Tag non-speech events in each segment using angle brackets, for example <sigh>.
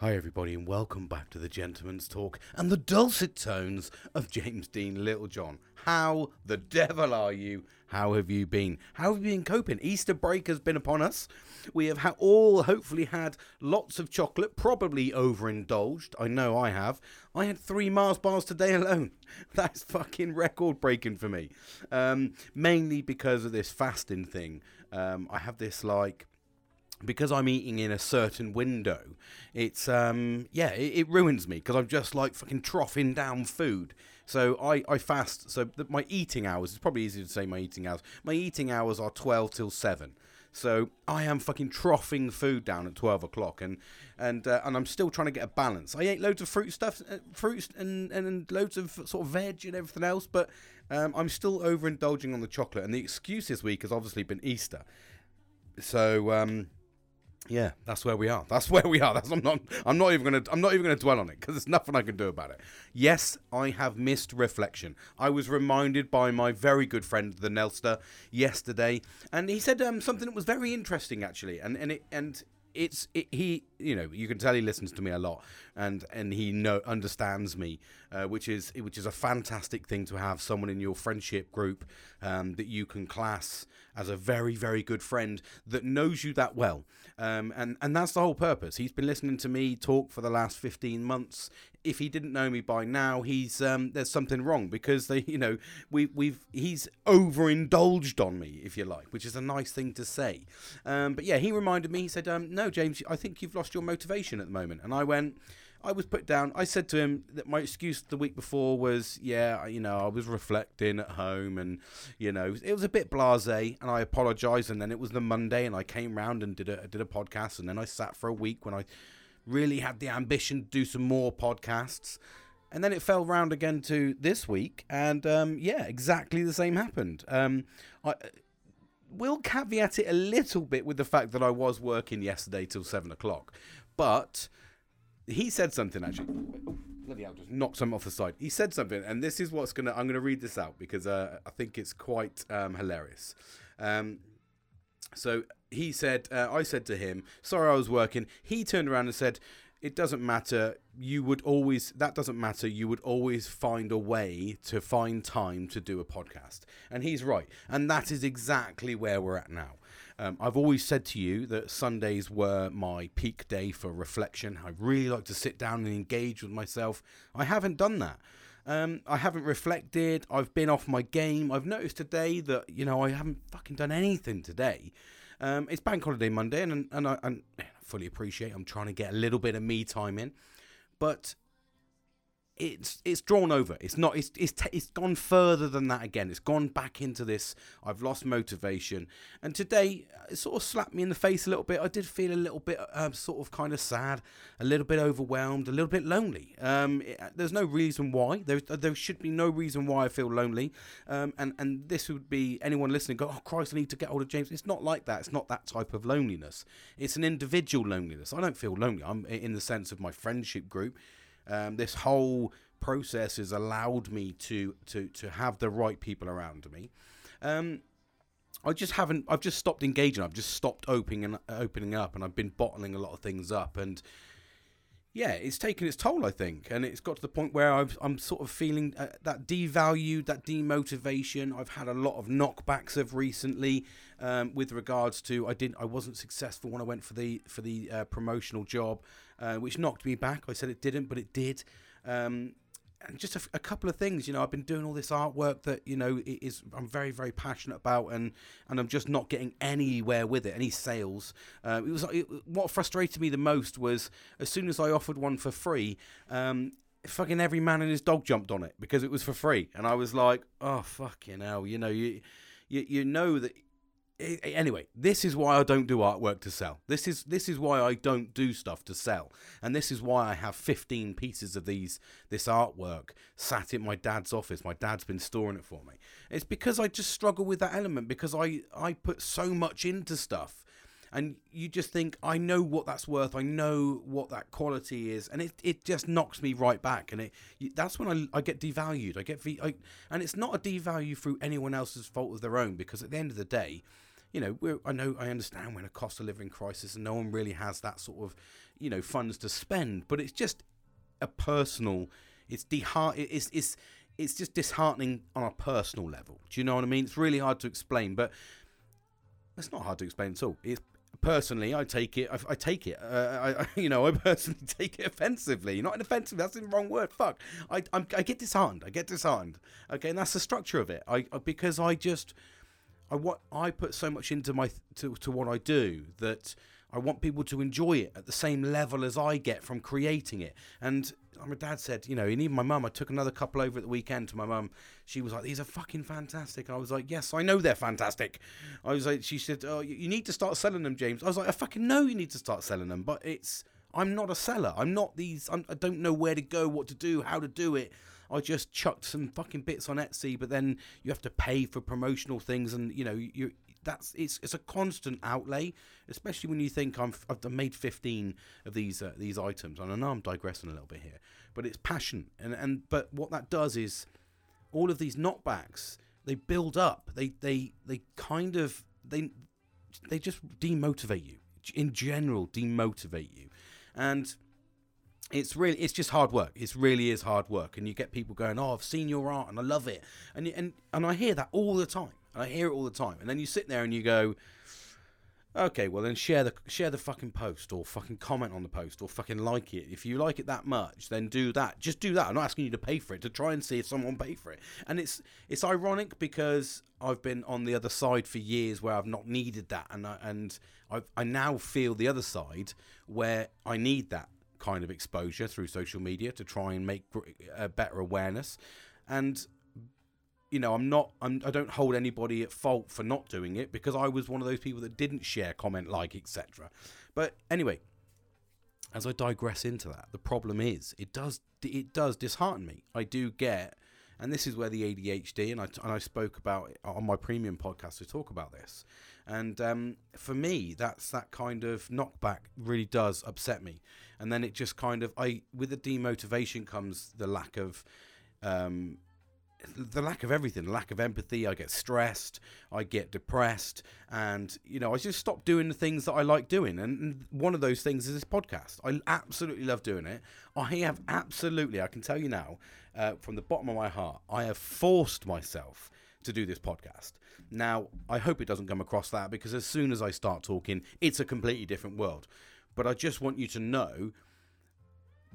Hi, everybody, and welcome back to the Gentleman's Talk and the dulcet tones of James Dean Littlejohn. How the devil are you? How have you been? How have you been coping? Easter break has been upon us. We have ha- all hopefully had lots of chocolate, probably overindulged. I know I have. I had three Mars bars today alone. <laughs> That's fucking record breaking for me. Um, mainly because of this fasting thing. Um, I have this like because I'm eating in a certain window, it's um yeah, it, it ruins me because I'm just like fucking troughing down food. So I, I fast. So the, my eating hours. It's probably easier to say my eating hours. My eating hours are twelve till seven. So I am fucking troughing food down at twelve o'clock, and and uh, and I'm still trying to get a balance. I ate loads of fruit stuff, uh, fruits and and loads of sort of veg and everything else, but um, I'm still overindulging on the chocolate. And the excuse this week has obviously been Easter. So um, yeah, that's where we are. That's <laughs> where we are. That's I'm not. I'm not even gonna. I'm not even gonna dwell on it because there's nothing I can do about it. Yes, I have missed reflection. I was reminded by my very good friend the Nelster yesterday, and he said um, something that was very interesting actually, and and it and it's it, he you know you can tell he listens to me a lot and and he know understands me uh, which is which is a fantastic thing to have someone in your friendship group um, that you can class as a very very good friend that knows you that well. Um, and and that's the whole purpose. He's been listening to me talk for the last 15 months. If he didn't know me by now he's um, there's something wrong because they <laughs> you know we we've he's overindulged on me if you like which is a nice thing to say. Um, but yeah he reminded me he said um, no James I think you've lost your motivation at the moment. And I went I was put down. I said to him that my excuse the week before was, yeah, you know, I was reflecting at home and, you know, it was a bit blasé and I apologized. And then it was the Monday and I came round and did a, did a podcast. And then I sat for a week when I really had the ambition to do some more podcasts. And then it fell round again to this week. And um, yeah, exactly the same happened. Um, I will caveat it a little bit with the fact that I was working yesterday till seven o'clock. But he said something actually. Bloody hell! Just knocked something off the side. He said something, and this is what's gonna. I'm gonna read this out because uh, I think it's quite um, hilarious. Um, so he said, uh, I said to him, "Sorry, I was working." He turned around and said, "It doesn't matter. You would always. That doesn't matter. You would always find a way to find time to do a podcast." And he's right, and that is exactly where we're at now. Um, I've always said to you that Sundays were my peak day for reflection. I really like to sit down and engage with myself. I haven't done that. Um, I haven't reflected. I've been off my game. I've noticed today that you know I haven't fucking done anything today. Um, it's Bank Holiday Monday, and and I and I fully appreciate. I'm trying to get a little bit of me time in, but it's it's drawn over. It's not. It's it's t- it's gone further than that again. It's gone back into this. I've lost motivation, and today it sort of slapped me in the face a little bit. I did feel a little bit um, sort of kind of sad, a little bit overwhelmed, a little bit lonely. Um, it, there's no reason why. There there should be no reason why I feel lonely. Um, and and this would be anyone listening go, oh Christ, I need to get hold of James. It's not like that. It's not that type of loneliness. It's an individual loneliness. I don't feel lonely. I'm in the sense of my friendship group. Um, this whole process has allowed me to to to have the right people around me. Um, I just haven't. I've just stopped engaging. I've just stopped opening and opening up, and I've been bottling a lot of things up. And yeah, it's taken its toll, I think, and it's got to the point where i am sort of feeling uh, that devalued, that demotivation. I've had a lot of knockbacks of recently, um, with regards to I didn't, I wasn't successful when I went for the for the uh, promotional job, uh, which knocked me back. I said it didn't, but it did. Um, and just a, couple of things, you know, I've been doing all this artwork that you know is I'm very very passionate about, and and I'm just not getting anywhere with it, any sales. Uh, it was it, what frustrated me the most was as soon as I offered one for free. Um, fucking every man and his dog jumped on it because it was for free, and I was like, "Oh fucking hell!" You know, you you, you know that anyway, this is why I don't do artwork to sell. This is this is why I don't do stuff to sell, and this is why I have 15 pieces of these this artwork sat in my dad's office. My dad's been storing it for me. It's because I just struggle with that element because I I put so much into stuff, and you just think I know what that's worth. I know what that quality is, and it it just knocks me right back, and it that's when I I get devalued. I get I, and it's not a devalue through anyone else's fault of their own because at the end of the day you know, I know I understand we're in a cost of living crisis and no one really has that sort of, you know, funds to spend. But it's just a personal. It's deheart. It's it's it's just disheartening on a personal level. Do you know what I mean? It's really hard to explain, but it's not hard to explain at all. It's personally, I take it. I, I take it. Uh, I, <laughs> you know, I personally <laughs> take it offensively. Not offensive. That's the wrong word. Fuck. I, I'm, I get disheartened. I get disheartened. Okay, and that's the structure of it. I because I just, I what I put so much into my to to what I do that I want people to enjoy it at the same level as I get from creating it. And my dad said, you know, and even my mum, I took another couple over at the weekend to my mum. She was like, these are fucking fantastic. And I was like, yes, I know they're fantastic. I was like, she said, oh, you need to start selling them, James. I was like, I fucking know you need to start selling them, but it's, I'm not a seller. I'm not these, I'm, I do not know where to go, what to do, how to do it. I just chucked some fucking bits on Etsy, but then you have to pay for promotional things, and you know you that's it's it's a constant outlay, especially when you think I'm I've made 15 of these uh, these items. And I know I'm digressing a little bit here, but it's passion, and and but what that does is all of these knockbacks they build up. They they they kind of they they just demotivate you in general, demotivate you, and it's really it's just hard work it really is hard work and you get people going oh i've seen your art and i love it and and and i hear that all the time And I hear it all the time. And then you sit there and you go, okay, well then share the share the fucking post or fucking comment on the post or fucking like it. If you like it that much, then do that. Just do that. I'm not asking you to pay for it. To try and see if someone pay for it. And it's it's ironic because I've been on the other side for years where I've not needed that, and I, and I I now feel the other side where I need that kind of exposure through social media to try and make a better awareness. And you know, I'm not, I'm, I don't hold anybody at fault for not doing it because I was one of those people that didn't share, comment, like, etc. But anyway, as I digress into that, the problem is it does, it does dishearten me. I do get, and this is where the ADHD, and I, and I spoke about on my premium podcast to talk about this. And um, for me, that's that kind of knockback really does upset me. And then it just kind of, I, with the demotivation comes the lack of, um, the lack of everything, lack of empathy. I get stressed, I get depressed, and you know, I just stop doing the things that I like doing. And one of those things is this podcast. I absolutely love doing it. I have absolutely, I can tell you now, uh, from the bottom of my heart, I have forced myself to do this podcast. Now, I hope it doesn't come across that because as soon as I start talking, it's a completely different world. But I just want you to know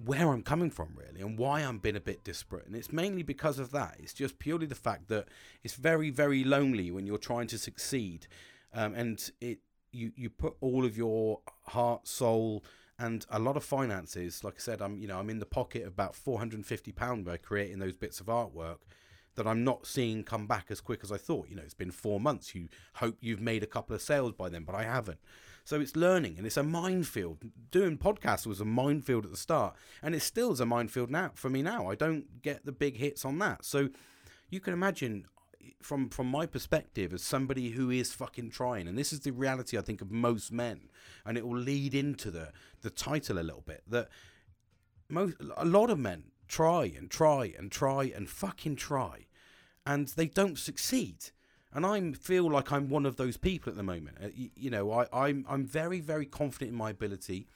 where I'm coming from, really, and why I'm being a bit disparate. And it's mainly because of that. It's just purely the fact that it's very, very lonely when you're trying to succeed, um, and it you you put all of your heart, soul, and a lot of finances. Like I said, I'm you know I'm in the pocket of about 450 pound by creating those bits of artwork that I'm not seeing come back as quick as I thought. You know, it's been four months. You hope you've made a couple of sales by then, but I haven't. So it's learning and it's a minefield. Doing podcasts was a minefield at the start, and it still is a minefield now for me now. I don't get the big hits on that. So you can imagine from from my perspective as somebody who is fucking trying and this is the reality I think of most men and it will lead into the the title a little bit that most a lot of men try and try and try and fucking try and they don't succeed and I feel like I'm one of those people at the moment. Uh, you, you, know, I, I'm I'm very very confident in my ability.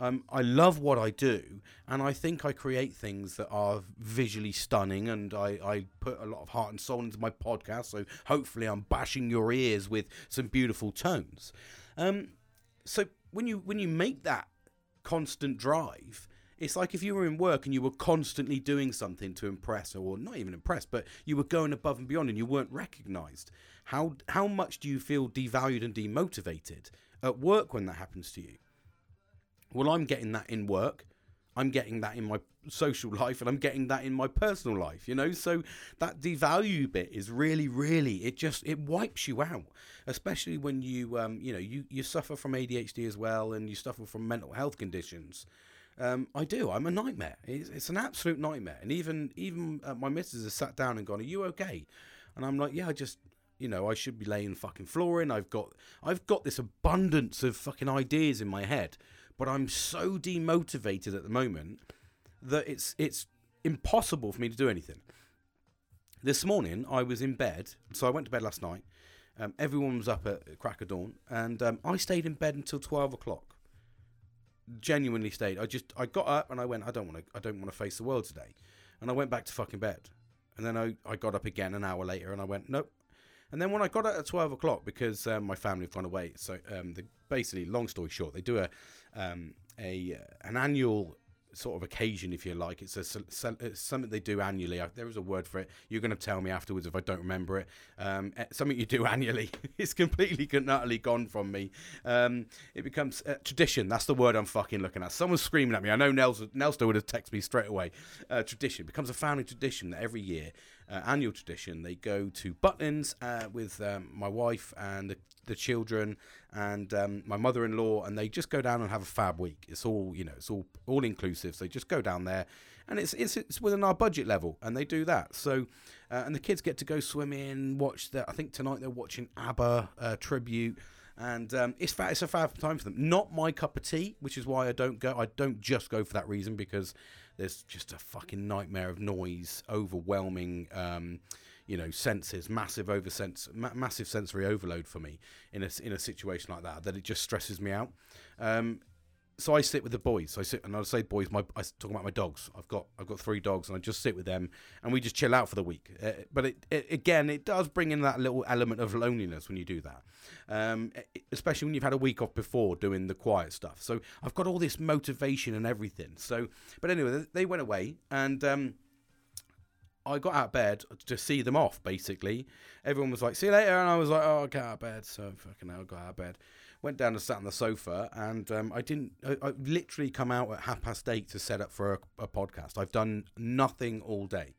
Um, I love what I do, and I think I create things that are visually stunning, and I, I put a lot of heart and soul into my podcast. So hopefully, I'm bashing your ears with some beautiful tones. Um, so when you when you make that constant drive, it's like if you were in work and you were constantly doing something to impress, or not even impress, but you were going above and beyond and you weren't recognized. How, how much do you feel devalued and demotivated at work when that happens to you? Well, I'm getting that in work. I'm getting that in my social <laughs> life and I'm getting that in my personal life, you know? So that devalue bit is really, really, it just, it wipes you out, especially when you, um, you know, you, you suffer from ADHD as well and you suffer from mental health conditions. Um, I do. I'm a nightmare. It's, it's, an absolute nightmare. And even even uh, my missus has sat down and gone, "Are you okay?" And I'm like, "Yeah, I just." You know, I should be laying fucking flooring. I've got, I've got this abundance of fucking ideas in my head, but I'm so demotivated at the moment that it's, it's impossible for me to do anything. This morning, I was in bed, so I went to bed last night, Um, everyone was up at crack of dawn, and um, I stayed in bed until twelve o'clock. Genuinely stayed. I just I got up and I went. I don't want to. I don't want to face the world today, and I went back to fucking bed. And then I, I got up again an hour later, and I went nope. And then when I got up at twelve o'clock because um, my family had gone away, so um, basically, long story short, they do a um, a uh, an annual sort of occasion, if you like. It's, a, it's something they do annually. There is a word for it. You're going to tell me afterwards if I don't remember it. Um, eh, something you do <laughs> annually. it's completely and utterly gone from me. Um, it becomes uh, tradition. That's the word I'm fucking looking at. Someone's screaming at me. I know Nelson would have texted me straight away. Uh, tradition becomes a family tradition that every year, uh, annual tradition, they go to Butlins uh, with um, my wife and the the children and um, my mother-in-law, and they just go down and have a fab week. It's all you know, it's all all inclusive. So just go down there, and it's it's it's within our budget level, and they do that. So, uh, and the kids get to go swimming, watch that. I think tonight they're watching ABBA uh, tribute. And um, it's fa- it's a fab time for them. Not my cup of tea, which is why I don't go. I don't just go for that reason because there's just a fucking nightmare of noise, overwhelming. Um, you know senses massive over sense ma- massive sensory overload for me in a in a situation like that that it just stresses me out um, so I sit with the boys. I sit and I say boys. My I talk about my dogs. I've got I've got three dogs, and I just sit with them, and we just chill out for the week. Uh, but it, it, again, it does bring in that little element of loneliness when you do that, um, especially when you've had a week off before doing the quiet stuff. So I've got all this motivation and everything. So, but anyway, they went away, and um, I got out of bed to see them off. Basically, everyone was like, "See you later," and I was like, "Oh, get out of bed." So fucking hell, got out of bed. Went down and sat on the sofa, and um, I didn't. I, I, literally come out at half past eight to set up for a, a podcast. I've done nothing all day.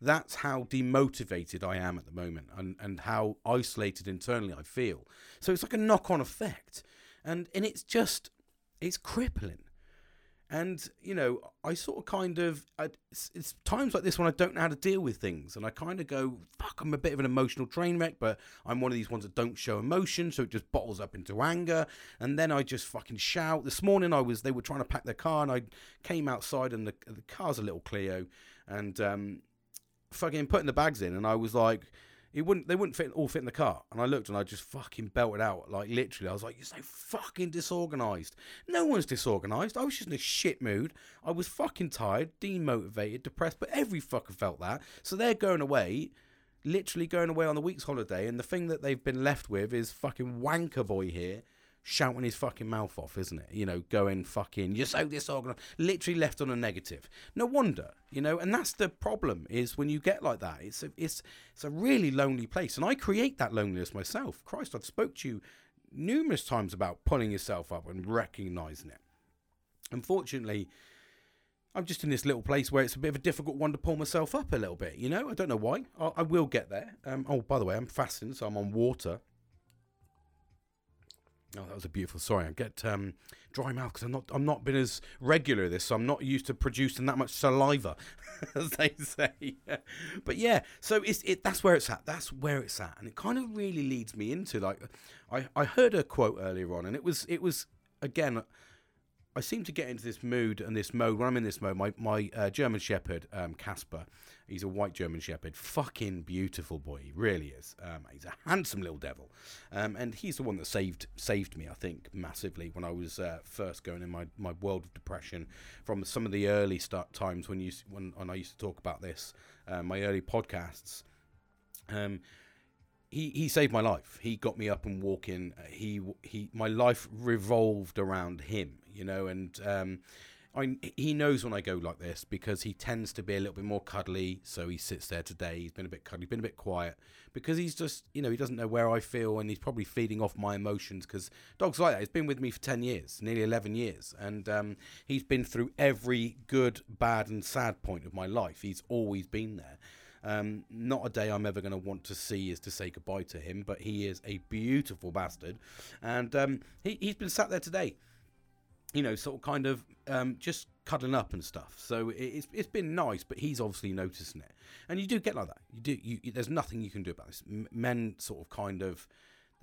That's how demotivated I am at the moment, and and how isolated internally I feel. So it's like a knock-on effect, and and it's just it's crippling. And, you know, I sort of kind of, I, it's, it's, times like this when I don't know how to deal with things. And I kind of go, fuck, I'm a bit of an emotional train wreck, but I'm one of these ones that don't show emotion. So it just bottles up into anger. And then I just fucking shout. This morning I was, they were trying to pack their car and I came outside and the, the car's a little Clio and um, fucking putting the bags in. And I was like, it wouldn't they wouldn't fit all fit in the car. And I looked and I just fucking belted out like literally. I was like, you're so fucking disorganized. No one's disorganized. I was just in a shit mood. I was fucking tired, demotivated, depressed, but every fucker felt that. So they're going away. Literally going away on the week's holiday, and the thing that they've been left with is fucking wanker boy here shouting his fucking mouth off, isn't it? You know, going fucking, you're so disorganized, literally left on a negative. No wonder, you know, and that's the problem is when you get like that, it's a, it's, it's a really lonely place. And I create that loneliness myself. Christ, I've spoke to you numerous times about pulling yourself up and recognizing it. Unfortunately, I'm just in this little place where it's a bit of a difficult one to pull myself up a little bit, you know? I don't know why. I, I will get there. Um, oh, by the way, I'm fasting, so I'm on water. Oh, that was a beautiful. Sorry, I get um, dry mouth because I'm not. I'm not been as regular this, so I'm not used to producing that much saliva, <laughs> as they say. <laughs> but yeah, so it's it. That's where it's at. That's where it's at, and it kind of really leads me into like, I I heard a quote earlier on, and it was it was again I seem to get into this mood and this mode when I'm in this mode. My my uh, German Shepherd, um, Casper, he's a white German Shepherd, fucking beautiful boy, he really is. Um, he's a handsome little devil, um, and he's the one that saved saved me, I think, massively when I was uh, first going in my, my world of depression from some of the early start times when you when, when I used to talk about this, uh, my early podcasts. Um, he, he saved my life. He got me up and walking. He he my life revolved around him you know, and um, I, he knows when I go like this because he tends to be a little bit more cuddly. So he sits there today. He's been a bit cuddly, been a bit quiet because he's just, you know, he doesn't know where I feel and he's probably feeding off my emotions because dogs like that. He's been with me for 10 years, nearly 11 years. And um, he's been through every good, bad, and sad point of my life. He's always been there. Um, not a day I'm ever going to want to see is to say goodbye to him, but he is a beautiful bastard. And um, he, he's been sat there today you know, sort of kind of um, just cuddling up and stuff. So it's it's been nice, but he's obviously noticing it, and you do get like that. You do. You, there's nothing you can do about this. Men sort of kind of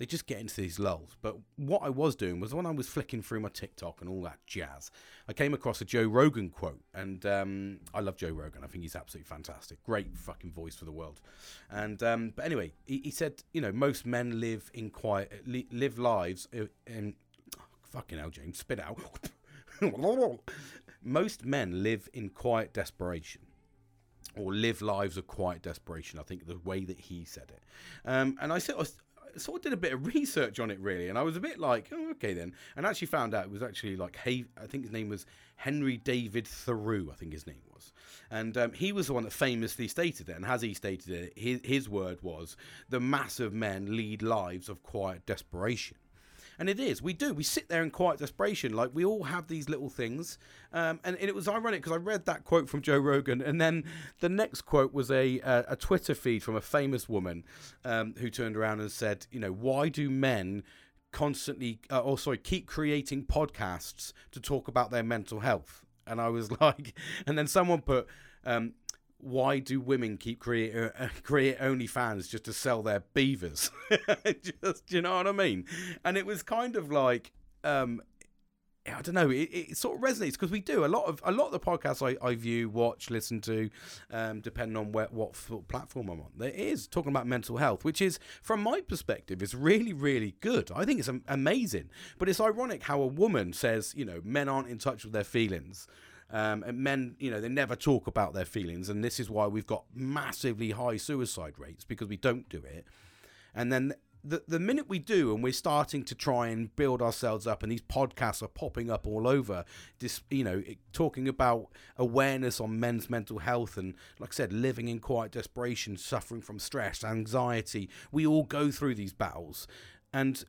they just get into these lulls. But what I was doing was when I was flicking through my TikTok and all that jazz, I came across a Joe Rogan quote, and um, I love Joe Rogan. I think he's absolutely fantastic, great fucking voice for the world. And um, but anyway, he, he, said, you know, most men live in quiet, li- live lives in fucking hell, James, spit out. <laughs> most men live in quiet desperation or live lives of quiet desperation. I think the way that he said it, um, and I said, sort of did a bit of <laughs> research on it really, and I was a bit like, oh, okay then, and actually found out it was actually like, hey, I think his name was Henry David Thoreau, I think his name was, and um, he was the one that famously stated it, and as he stated it, his, his word was, the mass of men lead lives of quiet desperation. And it is. We do. We sit there in quiet desperation. Like we all have these little things. Um, and, and, it was ironic because I read that quote from Joe Rogan, and then the next quote was a a, Twitter feed from a famous woman um, who turned around and said, you know, why do men constantly, uh, or sorry, keep creating podcasts to talk about their mental health? And I was <laughs> like, and then someone put. Um, why do women keep create uh, create OnlyFans just to sell their beavers? <laughs> just you know what I mean? And it was kind of like um, I don't know. It, it sort of resonates because we do a lot of a lot of the podcasts I, I view, watch, listen to, um, depending on where, what platform I'm on. There is talking about mental health, which is, from my perspective, is really really good. I think it's amazing. But it's ironic how a woman says, you know, men aren't in touch with their feelings. Um, and men, you know, they never talk about their feelings, and this is why we've got massively high suicide rates because we don't do it. And then the the minute we do, and we're starting to try and build ourselves up, and these podcasts are popping up all over, you know, talking about awareness on men's mental health, and like I said, living in quiet desperation, suffering from stress, anxiety. We all go through these battles, and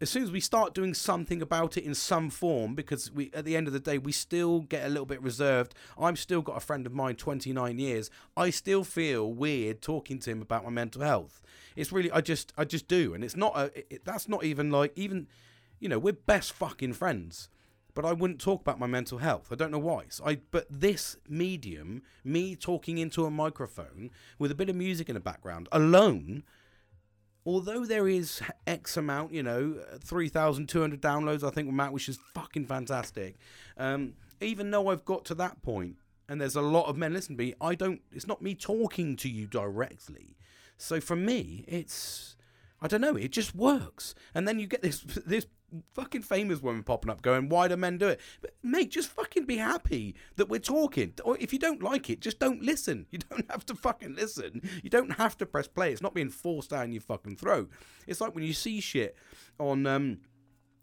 as soon as we start doing something about it in some form, because we at the end of the day we still get a little bit reserved. I'm still got a friend of mine, 29 years. I still feel weird talking to him about my mental health. It's really I just I just do, and it's not a it, that's not even like even you know we're best fucking friends. But I wouldn't talk about my mental health. I don't know why. So I but this medium, me talking into a microphone with a bit of music in the background alone although there is X amount, you know, 3,200 downloads, I think, Matt, which is fucking fantastic. Um, even though I've got to that point and there's a lot of men listening to me, I don't, it's not me talking to you directly. So for me, it's, I don't know, it just works. And then you get this, <laughs> this fucking famous women popping up going, why do men do it? But mate, just fucking be happy that we're talking. Or if you don't like it, just don't listen. <laughs> You don't have to fucking listen. You don't have to press play. It's not being forced down your fucking throat. It's like when you see shit on um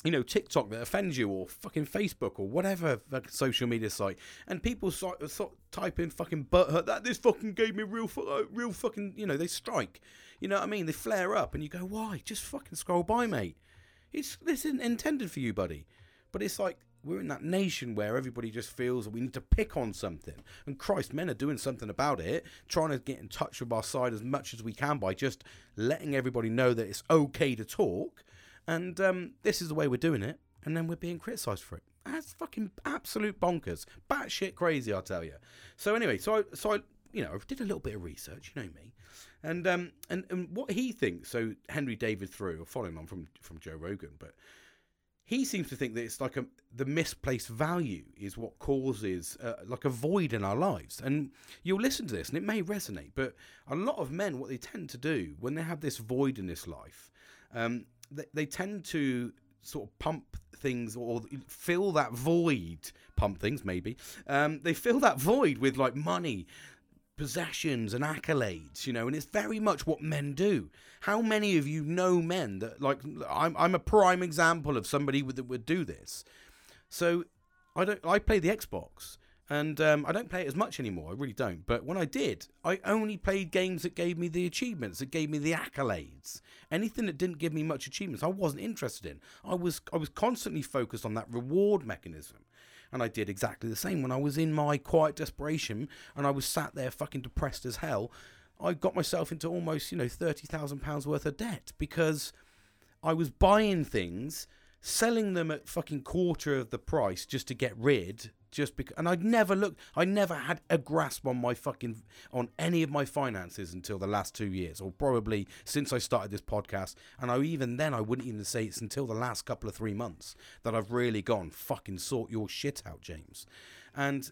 you know, TikTok that offends you, or fucking Facebook, or whatever social media site, and people so, so, type in fucking butthurt that this fucking gave me real, uh, real fucking, you know, they strike. You know what I mean? They flare up, and you go, why? Just fucking scroll by, mate. It's this isn't intended for you, buddy. But it's like we're in that nation where everybody just feels that we need to pick on something. And Christ, men are doing something about it, trying to get in touch with our side as much as we can by just letting everybody know that it's okay to talk. And um, this is the way we're doing it. And then we're being criticised for it. That's fucking absolute bonkers. Batshit crazy, I'll tell you. So anyway, so I, so I, you know, I did a little bit of research, you know me. And um and, and what he thinks, so Henry David Thoreau, following on from from Joe Rogan, but he seems to think that it's like a the misplaced value is what causes uh, like a void in our lives. And you'll listen to this and it may resonate but a lot of men what they tend to do when they have this void in this life um, they, they tend to sort of pump things or fill that void pump things maybe um, they fill that void with like money possessions and accolades, you know, and it's very much what men do. How many of you know men that, like, I'm, I'm a prime example of somebody that would do this. So I don't, I play the Xbox and um, I don't play it as much anymore. I really don't. But when I did, I only played games that gave me the achievements, that gave me the accolades. Anything that didn't give me much achievements, I wasn't interested in. I was I was constantly focused on that reward mechanism. And I did exactly the same when I was in my quiet desperation and I was sat there fucking depressed as hell. I got myself into almost, you know, £30,000 worth of debt because I was buying things selling them at fucking quarter of the price just to get rid just because and I'd never looked I never had a grasp on my fucking on any of my finances until the last 2 years or probably since I started this podcast and I even then I wouldn't even say it's until the last couple of 3 months that I've really gone fucking sort your shit out James. And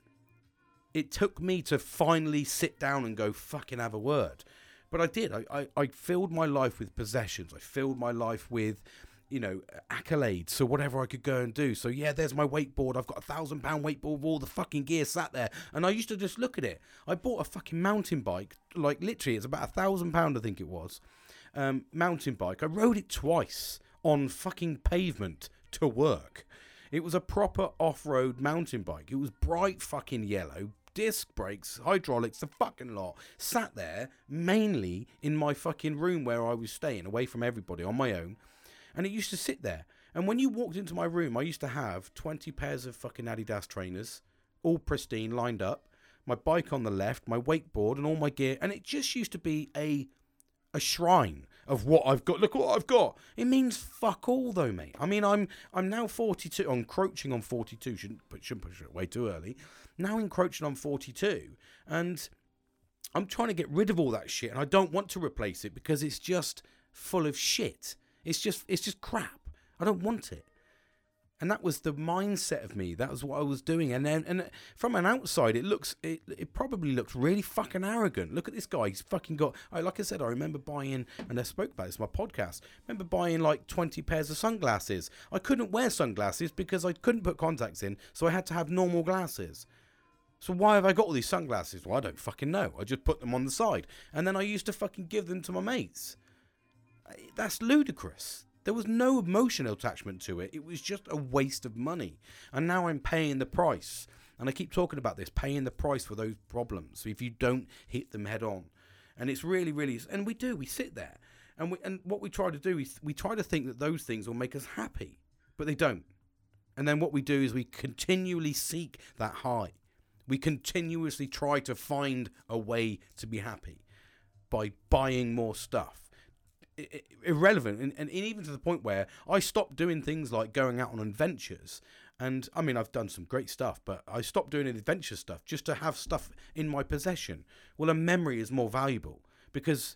it took me to finally sit down and go fucking have a word. But I did I, I, I filled my life with possessions I filled my life with you know, accolades. So whatever I could go and do. So yeah, there's my wakeboard. I've got a thousand pound wakeboard with all the fucking gear sat there. And I used to just look at it. I bought a fucking mountain bike. Like literally, it's about a thousand pound, I think it was. Um, mountain bike. I rode it twice on fucking pavement to work. It was a proper off-road mountain bike. It was bright fucking yellow, disc brakes, hydraulics, the fucking lot. Sat there mainly in my fucking room where I was staying, away from everybody, on my own and it used to sit there. And when you walked into my room, I used to have 20 pairs of fucking Adidas trainers, all pristine, lined up, my bike on the left, my wakeboard, and all my gear. And it just used to be a a shrine of what I've got. Look what I've got. It means fuck all though, mate. I mean, I'm I'm now 42, encroaching on 42. Shouldn't put shouldn't push it way too early. Now encroaching on 42, and I'm trying to get rid of all that shit, and I don't want to replace it because it's just full of shit. It's just it's just crap. I don't want it. And that was the mindset of me. That was what I was doing. And then, and from an outside, it looks, it, it probably looks really fucking arrogant. Look at this guy. He's fucking got. I, like I said, I remember buying, and I spoke about this in my podcast. I remember buying like twenty pairs of sunglasses. I couldn't wear sunglasses because I couldn't put contacts in, so I had to have normal glasses. So why have I got all these sunglasses? Well, I don't fucking know. I just put them on the side, and then I used to fucking give them to my mates. That's ludicrous. There was no emotional attachment to it. It was just a waste of money. And now I'm paying the price. And I keep talking about this paying the price for those problems if you don't hit them head on. And it's really, really, and we do. We sit there, and we, and what we try to do is we try to think that those things will make us happy, but they don't. And then what we do is we continually seek that high. We continuously try to find a way to be happy by buying more stuff irrelevant. And, and even to the point where I stopped doing things like going out on adventures. And I mean I've done some great stuff but I stopped doing adventure stuff just to have stuff in my possession. Well a memory is more valuable because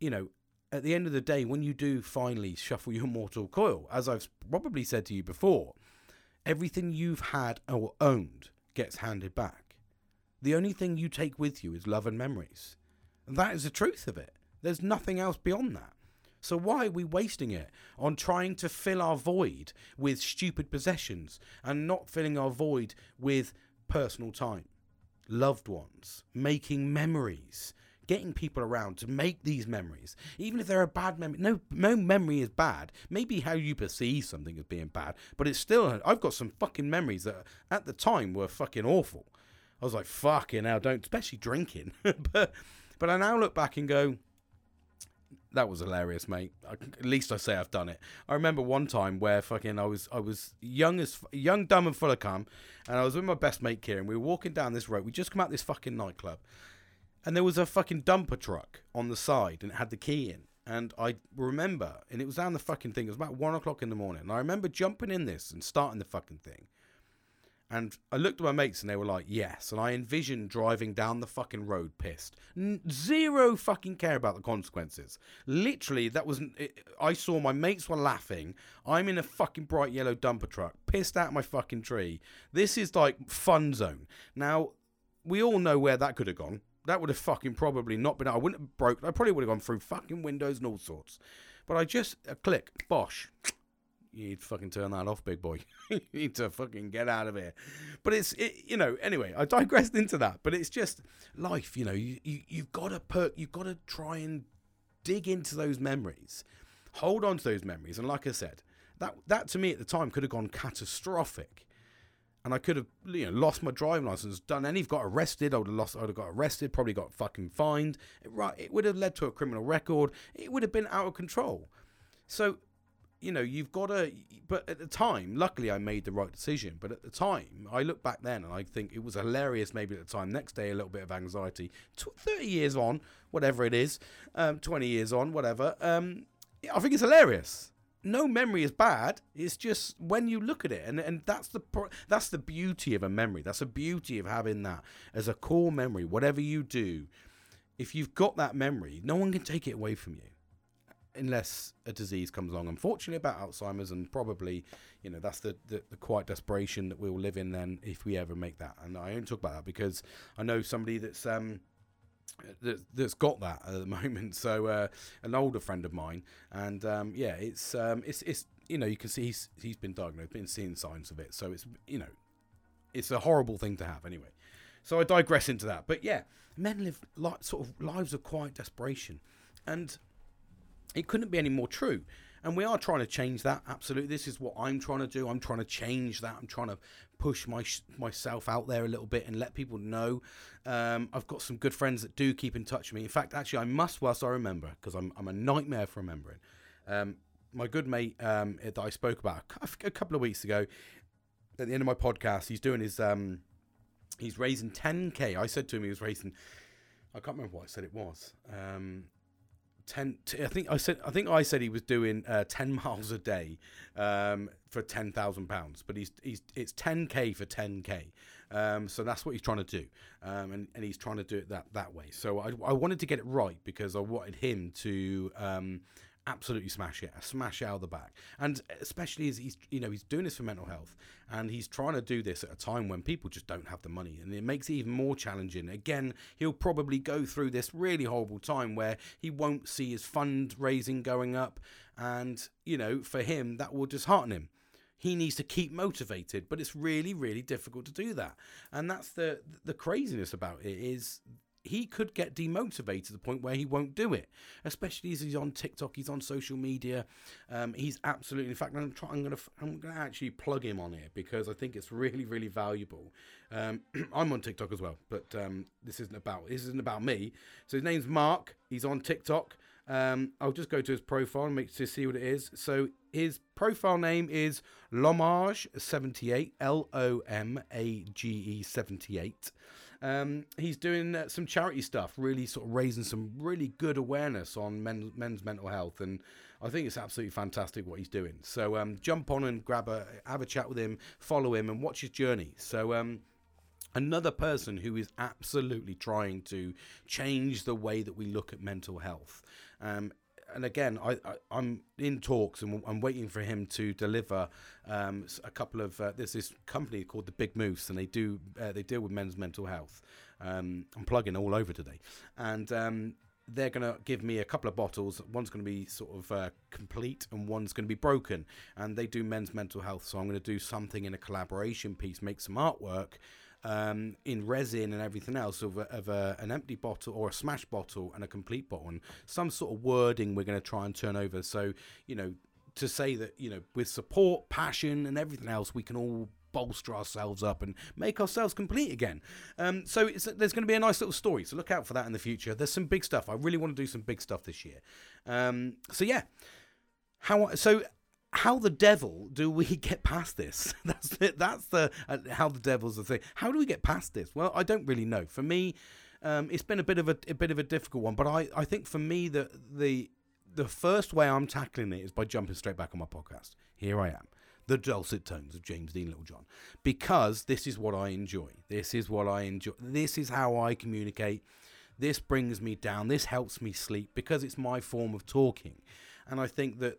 you know at the end of the day when you do finally shuffle <laughs> your mortal coil as I've probably said to you before everything you've had or owned gets handed back. The only thing you take with you is love and memories. And that is the truth of it. There's nothing else beyond that so why are we wasting it on trying to fill our void with stupid possessions and not filling our void with personal time, loved ones, making memories, getting people around to make these memories, even if they're a bad memory. No, no memory is bad. Maybe how you perceive something as being bad, but it's still. I've got some fucking memories that at the time were fucking awful. I was like, fucking hell, don't, especially drinking. <laughs> but, but I now look back and go, that was hilarious, mate. I, at least I say I've done it. I remember one time where fucking I was I was young as young, dumb, and full of cum, and I was with my best mate Kieran. We were walking down this road. We just come out this fucking nightclub, and there was a fucking dumper truck on the side, and it had the key in. And I remember, and it was down the fucking thing. It was about one o'clock in the morning, and I remember jumping in this and starting the fucking thing. And I looked at my mates and they were like, yes. And I envisioned driving down the fucking road pissed. N- zero fucking care about the consequences. Literally, that was. I saw my mates were laughing. I'm in a fucking bright yellow dumper truck, pissed out my fucking tree. This is like fun zone. Now, we all know where that could have gone. That would have fucking probably not been. I wouldn't have broke. I probably would have gone through fucking windows and all sorts. But I just a click, bosh, you need to fucking turn that off, big boy. <laughs> you need to fucking get out of here. But it's, it, you know, anyway, I digressed into that. But it's just life, you know, you, you, you've got to perk, you've got to try and dig into those memories, hold on to those memories. And like I said, that, that to me at the time could have gone catastrophic. And I could have, you know, lost my driving license, done any, got arrested. I would have lost, I would have got arrested, probably got fucking fined. Right, it would have led to a criminal record. It would have been out of control. So you know, you've got to. But at the time, luckily, I made the right decision. But at the time, I look back then and I think it was hilarious. Maybe at the time, next day, a little bit of anxiety. Thirty years on, whatever it is, um, twenty years on, whatever. Um, I think it's hilarious. no memory is bad. It's just when you look at it, and and that's the that's the beauty of a memory. That's the beauty of having that as a core memory. Whatever you do, if you've got that memory, no one can take it away from you unless a disease comes along. Unfortunately, about Alzheimer's, and probably, you know, that's the, the, the quiet desperation that we'll live in then if we ever make that. And I only talk about that because I know somebody that's um, that, that's got that at the <laughs> moment. So uh, an older friend of mine, and um, yeah, it's um, it's it's you know you can see he's he's been diagnosed, been seeing signs of it. So it's you know it's a horrible thing to have anyway. So I digress into that, but yeah, men live like sort of lives of quiet desperation, and it couldn't be any more true. And we are trying to change that. Absolutely, this is what I'm trying to do. I'm trying to change that. I'm trying to push my myself out there a little bit and let people know. Um, I've got some good friends that do keep in touch with me. In fact, actually, I must whilst I remember because I'm I'm a nightmare for remembering. Um, my good mate um, that I spoke about a couple of weeks ago at the end of my podcast, he's doing his um, he's raising 10k. I said to him he was raising. I can't remember what I said it was. Um, ten. T- I think I said. I think I said he was doing uh, ten <laughs> miles a day um, for ten thousand pounds. But he's he's it's ten k for ten k. Um, so that's what he's trying to do, um, and and he's trying to do it that that way. So I I wanted to get it right because I wanted him to um, absolutely smash it, smash out of the back. And especially as he's, you know, he's doing this for mental health, and he's trying to do this at a time when people just don't have the money, and it makes it even more challenging. Again, he'll probably go through this really horrible time where he won't see his fundraising going up, and you know, for him that will dishearten him he needs to keep motivated but it's really really difficult to do that and that's the the craziness about it is he could get demotivated to the point where he won't do it, especially as he's on TikTok, he's on social media. Um, he's absolutely, in fact, I'm, I'm gonna, I'm gonna actually plug him on here because I think it's really, really valuable. Um, <clears throat> I'm on TikTok as well, but um, this isn't about, this isn't about me. So his name's Mark. He's on TikTok. Um, I'll just go to his profile and make to see what it is. So his profile name is Lomage78, L O M A G E 78. Um, he's doing uh, some charity stuff, really sort of raising some really good awareness on men, men's mental health, and I think it's absolutely fantastic what he's doing. So um, jump on and grab a, have a chat with him, follow him, and watch his journey. So. Um, another person who is absolutely trying to change the way that we look at mental health. Um, and again, I, I am in talks and I'm waiting for him to deliver um, a couple of. Uh, there's this company called the Big Moose, and they do uh, they deal with men's mental health. Um, I'm plugging all over today, and um, they're going to give me a couple of bottles. One's going to be sort of uh, complete and one's going to be broken. And they do men's mental health. So I'm going to do something in a collaboration piece, make some artwork um, in resin and everything else of, a, of a, an empty bottle or a smash bottle and a complete bottle and some sort of wording we're going to try and turn over. So, you know, to say that, you know, with support, passion, and everything else, we can all bolster ourselves up and make ourselves complete again. Um, so there's going to be a nice little story. So look out for that in the future. There's some big stuff. I really want to do some big stuff this year. Um, so yeah. How so? How the devil do we <laughs> get past this? <laughs> That's the, that's the uh, how the devil's the thing. How do we get past this? Well, I don't really know. For me, um, it's been a bit of a, a, bit of a difficult one. But I, I think for me the the the first way I'm tackling it is by jumping straight back on my podcast. Here I am, the dulcet tones of James Dean Littlejohn, because this is what I enjoy. This is what I enjoy. This is how I communicate. This brings me down. This helps me sleep because it's my form of talking. And I think that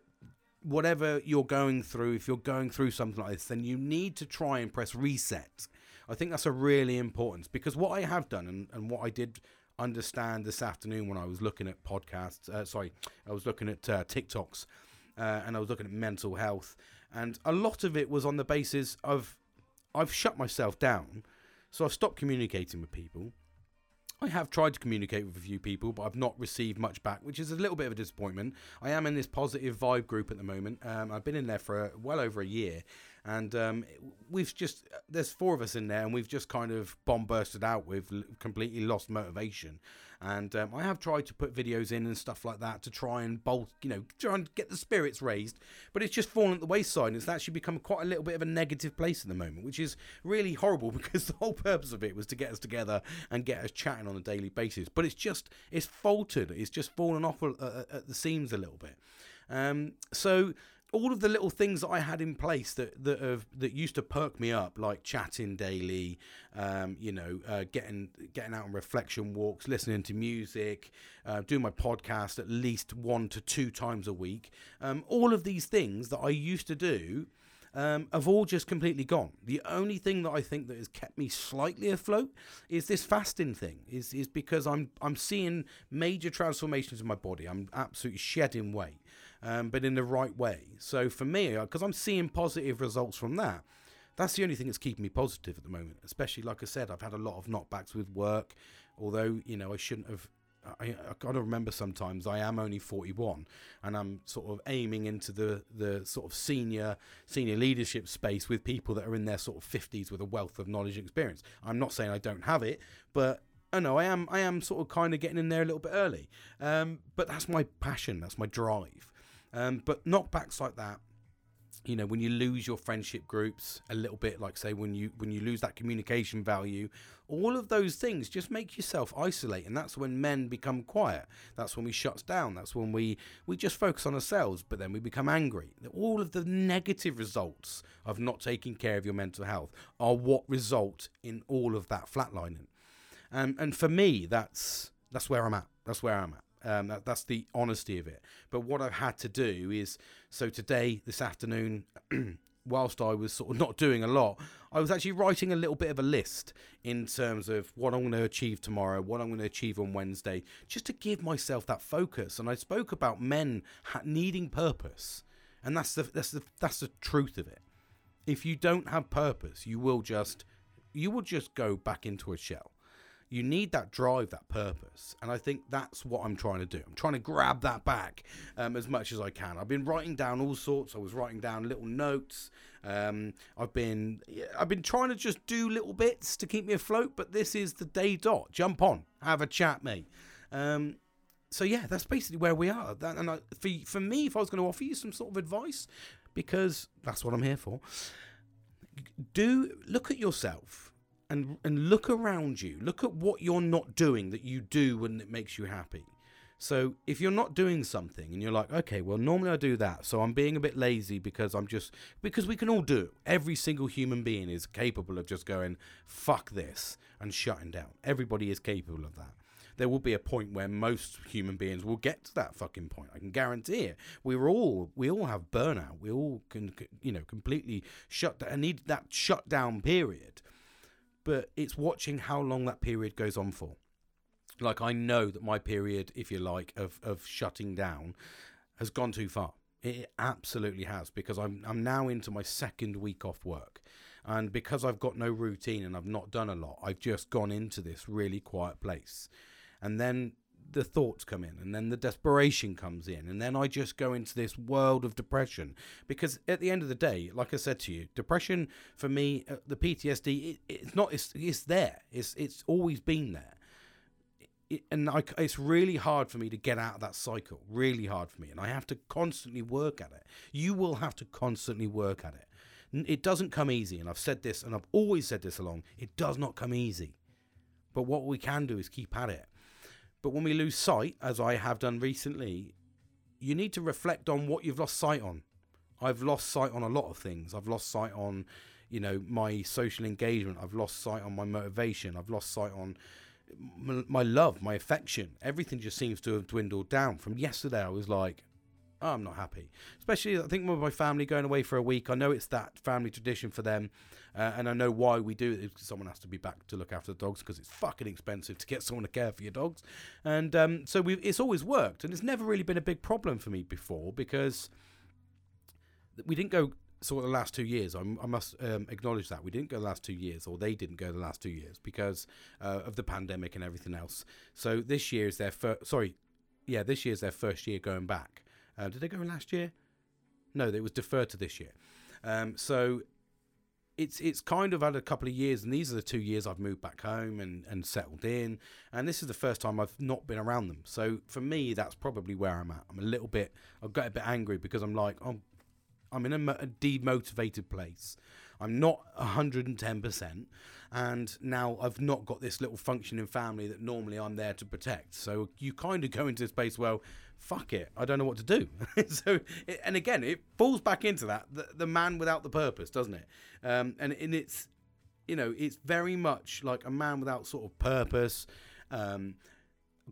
whatever you're going through, if you're going through something like this, then you need to try and press reset. I think that's a really important because what I have done and, and what I did understand this afternoon when I was looking at podcasts, uh, sorry, I was looking at uh, TikToks uh, and I was looking at mental health, and a lot of it was on the basis of I've shut myself down, so I've stopped communicating with people. I have tried to communicate with a few people, but I've not received much back, which is a little bit of a disappointment. I am in this positive vibe group at the moment. Um, I've been in there for well over a year, and um, we've just there's four of us in there, and we've just kind of bomb bursted out with completely lost motivation. And um, I have tried to put videos in and stuff like that to try and bolt, you know, try and get the spirits raised, but it's just fallen at the wayside. And it's actually become quite a little bit of a negative place at the moment, which is really horrible <laughs> because the whole purpose of it was to get us together and get us chatting on a daily basis. But it's just it's faltered. It's just fallen off at the seams a little bit. Um, so all of the little things that I had in place that that have that used to perk me up, like chatting daily, um, you know, uh, getting getting out on reflection walks, listening to music, uh, doing my podcast at least one to two times a week. Um, all of these things that I used to do um, have all just completely gone. The only thing that I think that has kept me slightly afloat is this fasting thing. Is is because I'm I'm seeing major transformations in my body. I'm absolutely shedding weight um, but in the right way. So for me, because uh, I'm seeing positive results from that, that's the only thing that's keeping me positive at the moment. Especially, like I said, I've had a lot of knockbacks with work. Although you know, I shouldn't have. I, I gotta remember sometimes I am only 41, and I'm sort of aiming into the the sort of senior senior leadership space with people that are in their sort of 50s with a wealth of knowledge and experience. I'm not saying I don't have it, but I know I am I am sort of kind of getting in there a little bit early. Um, but that's my passion, that's my drive. Um, but knockbacks like that, you know, when you lose your friendship groups a little bit, like say when you when you lose that communication value, all of those things just make yourself isolate, and that's when men become quiet. That's when we shut down. That's when we we just focus on ourselves, but then we become angry. All of the negative results of not taking care of your mental health are what result in all of that flatlining. Um, and for me, that's that's where I'm at. That's where I'm at. Um, that, that's the honesty of it. But what I've had to do is so today, this afternoon, <clears throat> whilst I was sort of not doing a lot, I was actually writing a little bit of a list in terms of what I'm going to achieve tomorrow, what I'm going to achieve on Wednesday, just to give myself that focus. And I spoke about men needing purpose, and that's the that's the that's the truth of it. If you don't have purpose, you will just you will just go back into a shell you need that drive, that purpose. And I think that's what I'm trying to do. I'm trying to grab that back um, as much as I can. I've been writing down all sorts. I was writing down little notes. Um, I've been I've been trying to just do little bits to keep me afloat. But this is the day dot. Jump on, have a chat, mate. Um, so yeah, that's basically where we are. That, and I, for for me, if I was going to offer you some sort of advice, because that's what I'm here for, do look at yourself and and look around you. Look at what you're not doing that you do when it makes you happy. So if you're not doing something and you're like, okay, well normally I do that, so I'm being a bit lazy because I'm just because we can all do it. Every single human being is capable of just going fuck this and shutting down. Everybody is capable of that. There will be a point where most human beings will get to that fucking point. I can guarantee it. We're all we all have burnout. We all can you know completely shut down. And need that shutdown period but it's watching how long that period goes on for. Like I know that my period, if you like, of of shutting down has gone too far. It absolutely has because I'm I'm now into my second week off work. And because I've got no routine and I've not done a lot, I've just gone into this really quiet place. And then the thoughts come in and then the desperation comes in and then I just go into this world of depression. Because at the end of the day like I said to you depression for me uh, the PTSD it, it's not it's, it's there. It's it's always been there. It, and I, it's really hard for me to get out of that cycle really hard for me and I have to constantly work at it. You will have to constantly work at it. It doesn't come easy and I've said this and I've always said this along it does not come easy. But what we can do is keep at it but when we lose sight, as I have done recently, you need to reflect on what you've lost sight on. I've lost sight on a lot of things. I've lost sight on, you know, my social engagement. I've lost sight on my motivation. I've lost sight on my love, my affection. Everything just seems to have dwindled down. From yesterday, I was like, I'm not happy. Especially, I think with my family going away for a week. I know it's that family tradition for them. Uh, and I know why we do it. Someone has to be back to look after the dogs because it's fucking expensive to get someone to care for your dogs. And um, so we it's always worked. And it's never really been a big problem for me before because we didn't go sort of the last two years. I, I must um, acknowledge that we didn't go the last two years, or they didn't go the last two years because uh, of the pandemic and everything else. So this year is their first. Sorry, yeah, this year's their first year going back. Uh, did they go last year? No, it was deferred to this year. Um, so it's it's kind of had a couple of years, and these are the two years I've moved back home and, and settled in, and this is the first time I've not been around them. So for me, that's probably where I'm at. I'm a little bit, I've got a bit angry because I'm like, I'm, I'm in a, a demotivated place. I'm not 110%. And now I've not got this little functioning family that normally I'm there to protect. So you kind of go into this space, well, fuck it, I don't know what to do. <laughs> so, and again, it falls back into that the, the man without the purpose, doesn't it? Um, and, in it's, you know, it's very much like a man without sort of purpose. Um,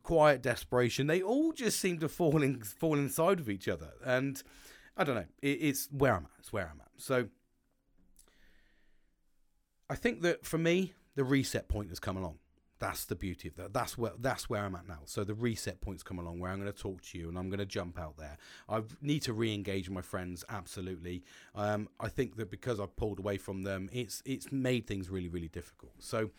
quiet desperation. They all just seem to fall in, fall inside of each other, and I don't know. It, it's where I'm at. It's where I'm at. So I think that for me, the reset point has come along. That's the beauty of that. That's where that's where I'm at now. So the reset point's come along where I'm going to talk to you and I'm going to jump out there. I need to re-engage my friends. Absolutely. Um, I think that because I've pulled away from them, it's it's made things really really difficult. So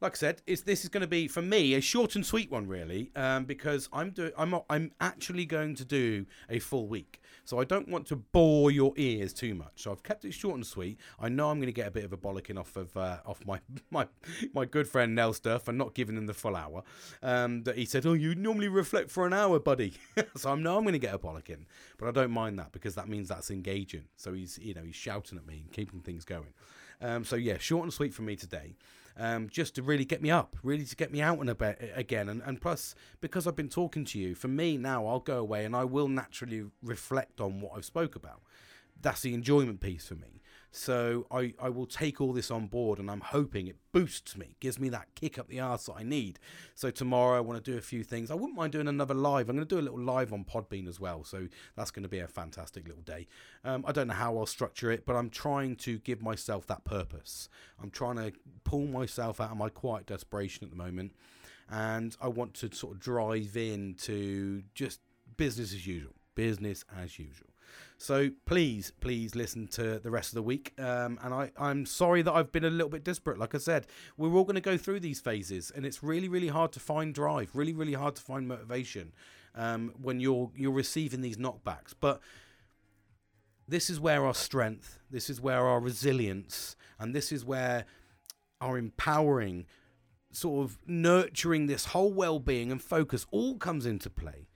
like I said, is this is going to be for me a short and sweet one, really, um, because I'm doing I'm I'm actually going to do a full week, so I don't want to bore your ears too much. So I've kept it short and sweet. I know I'm going to get a bit of a bollocking off of uh, off my <laughs> my my good friend Nell Nelster for not giving him the full hour. Um, that he said, "Oh, you normally reflect for an hour, buddy." <laughs> so I know I'm going to get a bollocking, but I don't mind that because that means that's engaging. So he's you know he's shouting at me and keeping things going. Um, so yeah, short and sweet for me today um, just to really get me up, really to get me out and about again. And, and plus, because I've been talking to you, for me now, I'll go away and I will naturally reflect on what I've spoke about. That's the enjoyment piece for me. So I, I will take all this on board and I'm hoping it boosts me, gives me that kick up the arse that I need. So tomorrow I want to do a few things. I wouldn't mind doing another live. I'm going to do a little live on Podbean as well. So that's going to be a fantastic little day. Um, I don't know how I'll structure it, but I'm trying to give myself that purpose. I'm trying to pull myself out of my quiet desperation at the moment. And I want to sort of drive into just business as usual. Business as usual. So please, please listen to the rest of the week. Um, and I, I'm sorry that I've been a little bit disparate. Like I said, we're all going to go through these phases, and it's really, really hard to find drive. Really, really hard to find motivation um, when you're you're receiving these knockbacks. But this is where our strength, this is where our resilience, and this is where our empowering, sort of nurturing this whole well-being and focus all comes into play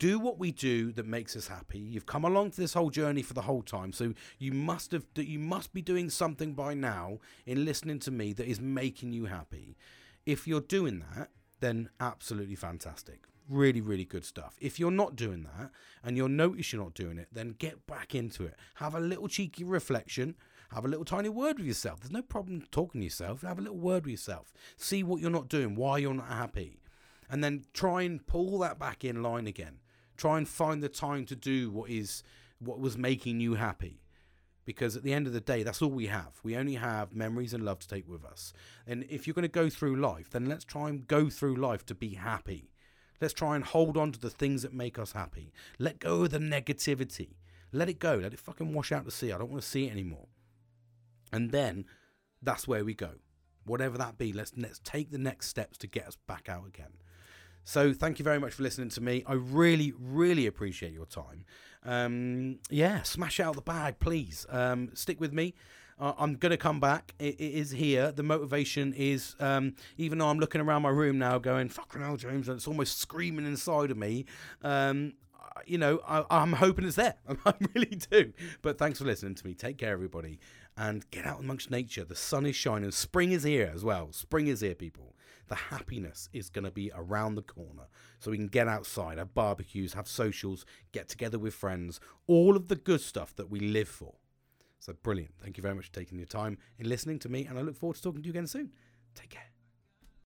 do what we do that makes us happy. You've come along to this whole journey for the whole time, so you must have you must be doing something by now in listening to me that is making you happy. If you're doing that, then absolutely fantastic. Really, really good stuff. If you're not doing that and you'll notice you're not doing it, then get back into it. Have a little cheeky reflection. Have a little tiny word with yourself. There's no problem talking to yourself. Have a little word with yourself. See what you're not doing, why you're not happy. And then try and pull that back in line again Try and find the time to do what is what was making you happy. Because at the end of the day, that's all we have. We only have memories and love to take with us. And if you're going to go through life, then let's try and go through life to be happy. Let's try and hold on to the things that make us happy. Let go of the negativity. Let it go. Let it fucking wash out the sea. I don't want to see it anymore. And then that's where we go. Whatever that be, let's let's take the next steps to get us back out again. So thank you very much for listening to me. I really, really appreciate your time. Um, yeah, smash out the bag, please. Um, stick with me. Uh, I'm going to come back. It, it is here. The motivation is, um, even though I'm looking around my room now going, fucking hell, James, and it's almost screaming inside of me. Um, you know, I, am hoping it's there. <laughs> I really do. But thanks for listening to me. Take care, everybody. And get out amongst nature. The sun is shining. Spring is here as well. Spring is here, people the happiness is going to be around the corner. So we can get outside, have barbecues, have socials, get together with friends, all of the good stuff that we live for. So brilliant. Thank you very much for taking your time in listening to me, and I look forward to talking to you again soon. Take care.